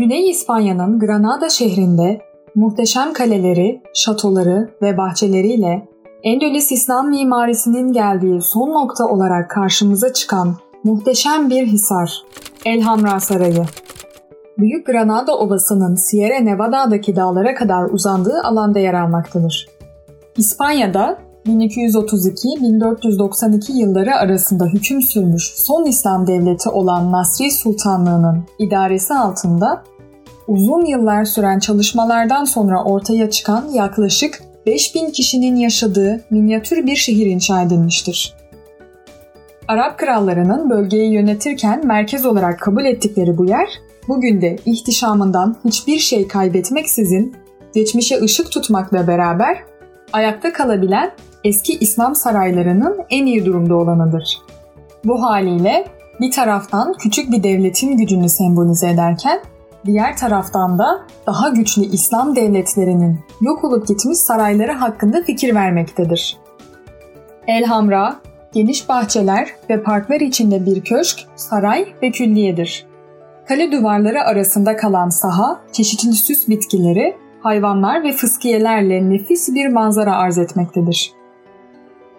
Güney İspanya'nın Granada şehrinde muhteşem kaleleri, şatoları ve bahçeleriyle Endülüs İslam mimarisinin geldiği son nokta olarak karşımıza çıkan muhteşem bir hisar, Elhamra Sarayı. Büyük Granada Ovası'nın Sierra Nevada'daki dağlara kadar uzandığı alanda yer almaktadır. İspanya'da 1232-1492 yılları arasında hüküm sürmüş son İslam devleti olan Nasri Sultanlığı'nın idaresi altında uzun yıllar süren çalışmalardan sonra ortaya çıkan yaklaşık 5000 kişinin yaşadığı minyatür bir şehir inşa edilmiştir. Arap krallarının bölgeyi yönetirken merkez olarak kabul ettikleri bu yer, bugün de ihtişamından hiçbir şey kaybetmeksizin geçmişe ışık tutmakla beraber ayakta kalabilen eski İslam saraylarının en iyi durumda olanıdır. Bu haliyle bir taraftan küçük bir devletin gücünü sembolize ederken diğer taraftan da daha güçlü İslam devletlerinin yok olup gitmiş sarayları hakkında fikir vermektedir. Elhamra, geniş bahçeler ve parklar içinde bir köşk, saray ve külliyedir. Kale duvarları arasında kalan saha, çeşitli süs bitkileri, hayvanlar ve fıskiyelerle nefis bir manzara arz etmektedir.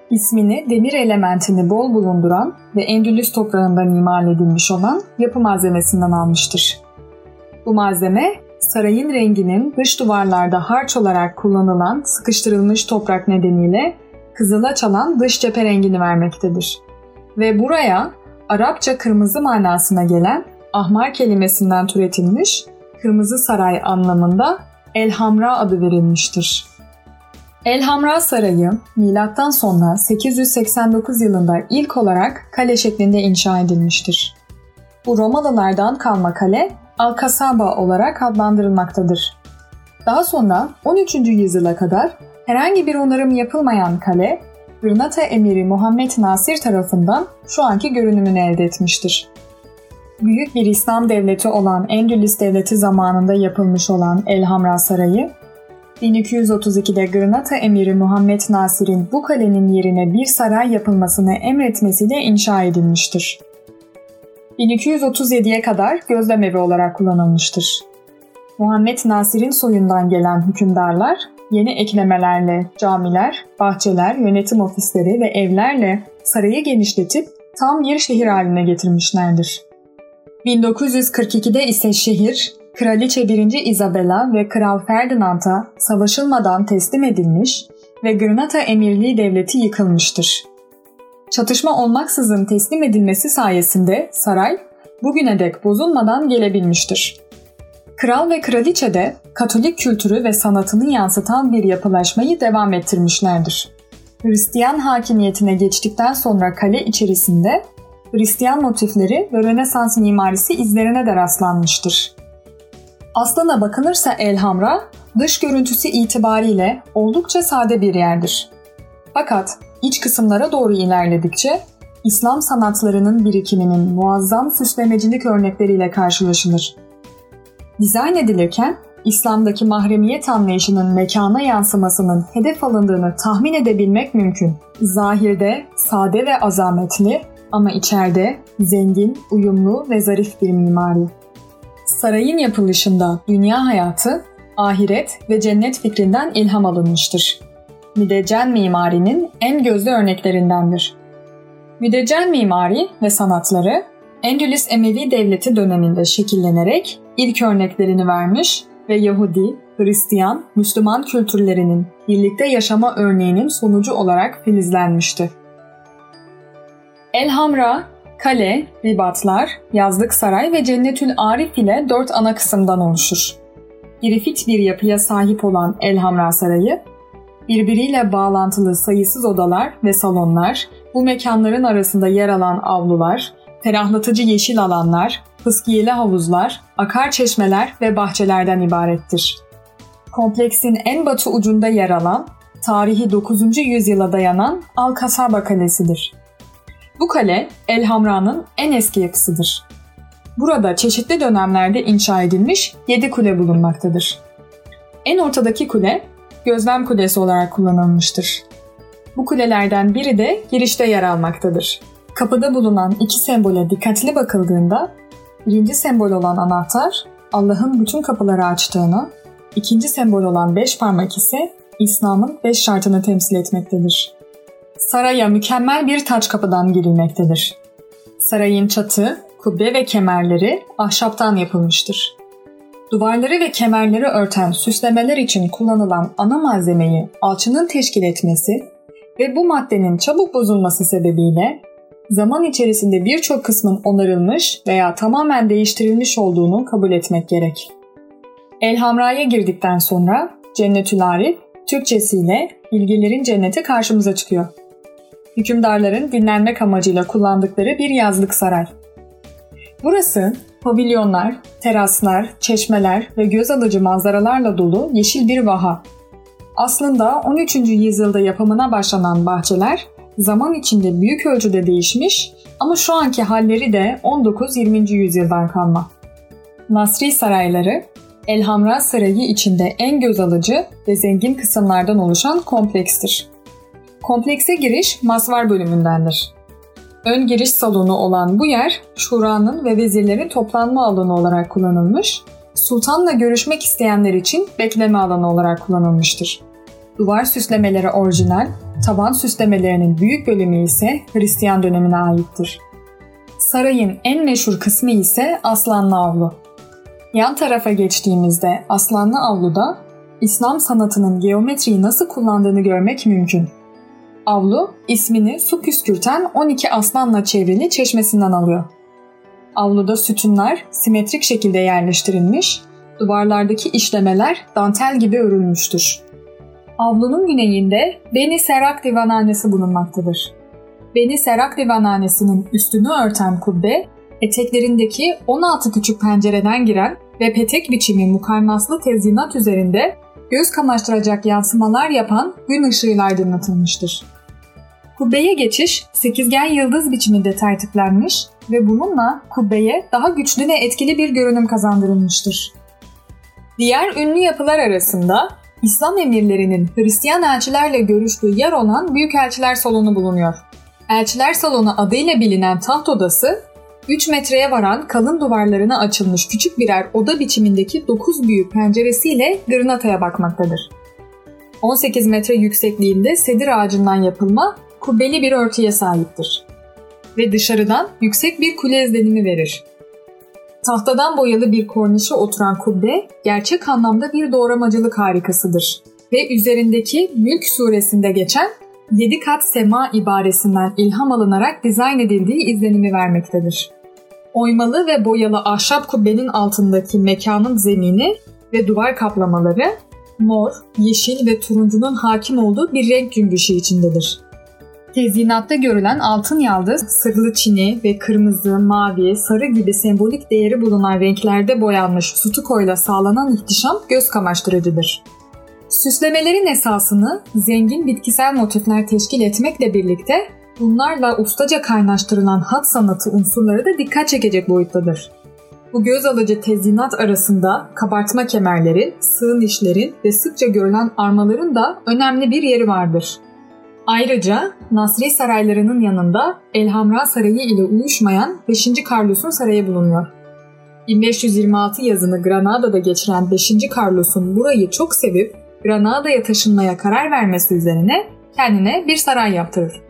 İsmini demir elementini bol bulunduran ve Endülüs toprağından imal edilmiş olan yapı malzemesinden almıştır. Bu malzeme sarayın renginin dış duvarlarda harç olarak kullanılan sıkıştırılmış toprak nedeniyle kızıla çalan dış cephe rengini vermektedir. Ve buraya Arapça kırmızı manasına gelen ahmar kelimesinden türetilmiş kırmızı saray anlamında Elhamra adı verilmiştir. Elhamra Sarayı milattan sonra 889 yılında ilk olarak kale şeklinde inşa edilmiştir. Bu Romalılardan kalma kale Al-Kasaba olarak adlandırılmaktadır. Daha sonra 13. yüzyıla kadar herhangi bir onarım yapılmayan kale, Granada emiri Muhammed Nasir tarafından şu anki görünümünü elde etmiştir. Büyük bir İslam devleti olan Endülüs devleti zamanında yapılmış olan Elhamra Sarayı, 1232'de Granada emiri Muhammed Nasir'in bu kalenin yerine bir saray yapılmasını emretmesiyle inşa edilmiştir. 1237'ye kadar gözlemevi olarak kullanılmıştır. Muhammed Nasir'in soyundan gelen hükümdarlar yeni eklemelerle camiler, bahçeler, yönetim ofisleri ve evlerle sarayı genişletip tam bir şehir haline getirmişlerdir. 1942'de ise şehir, Kraliçe 1. Isabella ve Kral Ferdinand'a savaşılmadan teslim edilmiş ve Granada Emirliği Devleti yıkılmıştır. Çatışma olmaksızın teslim edilmesi sayesinde saray bugüne dek bozulmadan gelebilmiştir. Kral ve kraliçe de Katolik kültürü ve sanatını yansıtan bir yapılaşmayı devam ettirmişlerdir. Hristiyan hakimiyetine geçtikten sonra kale içerisinde Hristiyan motifleri ve Rönesans mimarisi izlerine de rastlanmıştır. Aslına bakılırsa Elhamra, dış görüntüsü itibariyle oldukça sade bir yerdir. Fakat iç kısımlara doğru ilerledikçe İslam sanatlarının birikiminin muazzam süslemecilik örnekleriyle karşılaşılır. Dizayn edilirken İslam'daki mahremiyet anlayışının mekana yansımasının hedef alındığını tahmin edebilmek mümkün. Zahirde sade ve azametli ama içeride zengin, uyumlu ve zarif bir mimari. Sarayın yapılışında dünya hayatı, ahiret ve cennet fikrinden ilham alınmıştır. Müdeccel mimarinin en gözlü örneklerindendir. Müdeccel mimari ve sanatları Endülüs Emevi Devleti döneminde şekillenerek ilk örneklerini vermiş ve Yahudi, Hristiyan, Müslüman kültürlerinin birlikte yaşama örneğinin sonucu olarak filizlenmişti. Elhamra, kale, ribatlar, yazlık saray ve Cennetül Arif ile dört ana kısımdan oluşur. Girifit bir yapıya sahip olan Elhamra Sarayı, birbiriyle bağlantılı sayısız odalar ve salonlar, bu mekanların arasında yer alan avlular, ferahlatıcı yeşil alanlar, fıskiyeli havuzlar, akar çeşmeler ve bahçelerden ibarettir. Kompleksin en batı ucunda yer alan, tarihi 9. yüzyıla dayanan Al-Kasaba Kalesi'dir. Bu kale Elhamra'nın en eski yapısıdır. Burada çeşitli dönemlerde inşa edilmiş 7 kule bulunmaktadır. En ortadaki kule gözlem kulesi olarak kullanılmıştır. Bu kulelerden biri de girişte yer almaktadır. Kapıda bulunan iki sembole dikkatli bakıldığında birinci sembol olan anahtar Allah'ın bütün kapıları açtığını, ikinci sembol olan beş parmak ise İslam'ın beş şartını temsil etmektedir. Saraya mükemmel bir taç kapıdan girilmektedir. Sarayın çatı, kubbe ve kemerleri ahşaptan yapılmıştır. Duvarları ve kemerleri örten süslemeler için kullanılan ana malzemeyi alçının teşkil etmesi ve bu maddenin çabuk bozulması sebebiyle zaman içerisinde birçok kısmın onarılmış veya tamamen değiştirilmiş olduğunu kabul etmek gerek. Elhamra'ya girdikten sonra Cennetül Arif, Türkçesiyle bilgilerin cenneti karşımıza çıkıyor. Hükümdarların dinlenmek amacıyla kullandıkları bir yazlık saray. Burası pavilyonlar, teraslar, çeşmeler ve göz alıcı manzaralarla dolu yeşil bir vaha. Aslında 13. yüzyılda yapımına başlanan bahçeler zaman içinde büyük ölçüde değişmiş ama şu anki halleri de 19-20. yüzyıldan kalma. Nasri sarayları, Elhamra Sarayı içinde en göz alıcı ve zengin kısımlardan oluşan komplekstir. Komplekse giriş masvar bölümündendir. Ön giriş salonu olan bu yer şuranın ve vezirlerin toplanma alanı olarak kullanılmış, sultanla görüşmek isteyenler için bekleme alanı olarak kullanılmıştır. Duvar süslemeleri orijinal, tavan süslemelerinin büyük bölümü ise Hristiyan dönemine aittir. Sarayın en meşhur kısmı ise Aslanlı Avlu. Yan tarafa geçtiğimizde Aslanlı Avlu'da İslam sanatının geometriyi nasıl kullandığını görmek mümkün. Avlu ismini su püskürten 12 aslanla çevrili çeşmesinden alıyor. Avluda sütunlar simetrik şekilde yerleştirilmiş, duvarlardaki işlemeler dantel gibi örülmüştür. Avlunun güneyinde Beni Serak Divanhanesi bulunmaktadır. Beni Serak Divanhanesi'nin üstünü örten kubbe, eteklerindeki 16 küçük pencereden giren ve petek biçimi mukarnaslı tezyinat üzerinde göz kamaştıracak yansımalar yapan gün ışığıyla aydınlatılmıştır. Kubbeye geçiş sekizgen yıldız biçiminde tertiplenmiş ve bununla kubbeye daha güçlü ve etkili bir görünüm kazandırılmıştır. Diğer ünlü yapılar arasında İslam emirlerinin Hristiyan elçilerle görüştüğü yer olan Büyükelçiler Salonu bulunuyor. Elçiler Salonu adıyla bilinen taht odası 3 metreye varan kalın duvarlarına açılmış küçük birer oda biçimindeki 9 büyük penceresiyle Granata'ya bakmaktadır. 18 metre yüksekliğinde sedir ağacından yapılma kubbeli bir örtüye sahiptir. Ve dışarıdan yüksek bir kule izlenimi verir. Tahtadan boyalı bir kornişe oturan kubbe gerçek anlamda bir doğramacılık harikasıdır. Ve üzerindeki Mülk suresinde geçen 7 kat sema ibaresinden ilham alınarak dizayn edildiği izlenimi vermektedir. Oymalı ve boyalı ahşap kubbenin altındaki mekanın zemini ve duvar kaplamaları mor, yeşil ve turuncunun hakim olduğu bir renk cümbüşü içindedir. Tezyinatta görülen altın yaldız, sırlı çini ve kırmızı, mavi, sarı gibi sembolik değeri bulunan renklerde boyanmış sutukoyla sağlanan ihtişam göz kamaştırıcıdır. Süslemelerin esasını zengin bitkisel motifler teşkil etmekle birlikte bunlarla ustaca kaynaştırılan hat sanatı unsurları da dikkat çekecek boyuttadır. Bu göz alıcı tezyinat arasında kabartma kemerleri, sığın işlerin ve sıkça görülen armaların da önemli bir yeri vardır. Ayrıca Nasri saraylarının yanında Elhamra Sarayı ile uyuşmayan 5. Carlos'un sarayı bulunuyor. 1526 yazını Granada'da geçiren 5. Carlos'un burayı çok sevip Granada'ya taşınmaya karar vermesi üzerine kendine bir saray yaptırır.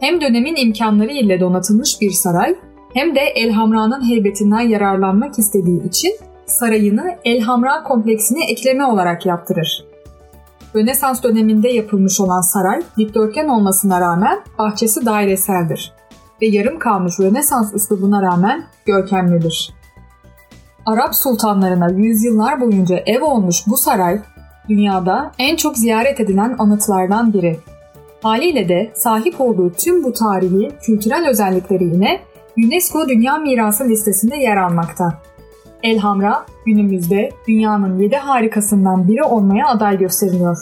Hem dönemin imkanları ile donatılmış bir saray hem de Elhamra'nın heybetinden yararlanmak istediği için sarayını Elhamra kompleksine ekleme olarak yaptırır. Rönesans döneminde yapılmış olan saray dikdörtgen olmasına rağmen bahçesi daireseldir ve yarım kalmış Rönesans üslubuna rağmen görkemlidir. Arap sultanlarına yüzyıllar boyunca ev olmuş bu saray, dünyada en çok ziyaret edilen anıtlardan biri. Haliyle de sahip olduğu tüm bu tarihi, kültürel özellikleriyle UNESCO Dünya Mirası listesinde yer almakta. Elhamra günümüzde dünyanın 7 harikasından biri olmaya aday gösteriliyor.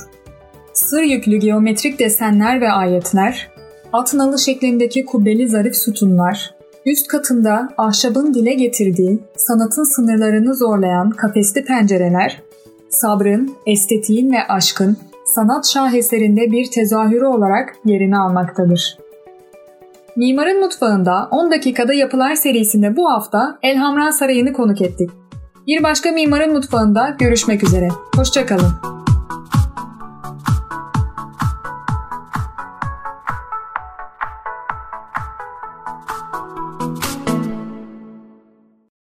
Sır yüklü geometrik desenler ve ayetler, atnalı şeklindeki kubbeli zarif sütunlar, üst katında ahşabın dile getirdiği, sanatın sınırlarını zorlayan kafesli pencereler, sabrın, estetiğin ve aşkın sanat şaheserinde bir tezahürü olarak yerini almaktadır. Mimarın Mutfağında 10 dakikada yapılar serisinde bu hafta Elhamra Sarayı'nı konuk ettik. Bir başka mimarın mutfağında görüşmek üzere. Hoşçakalın.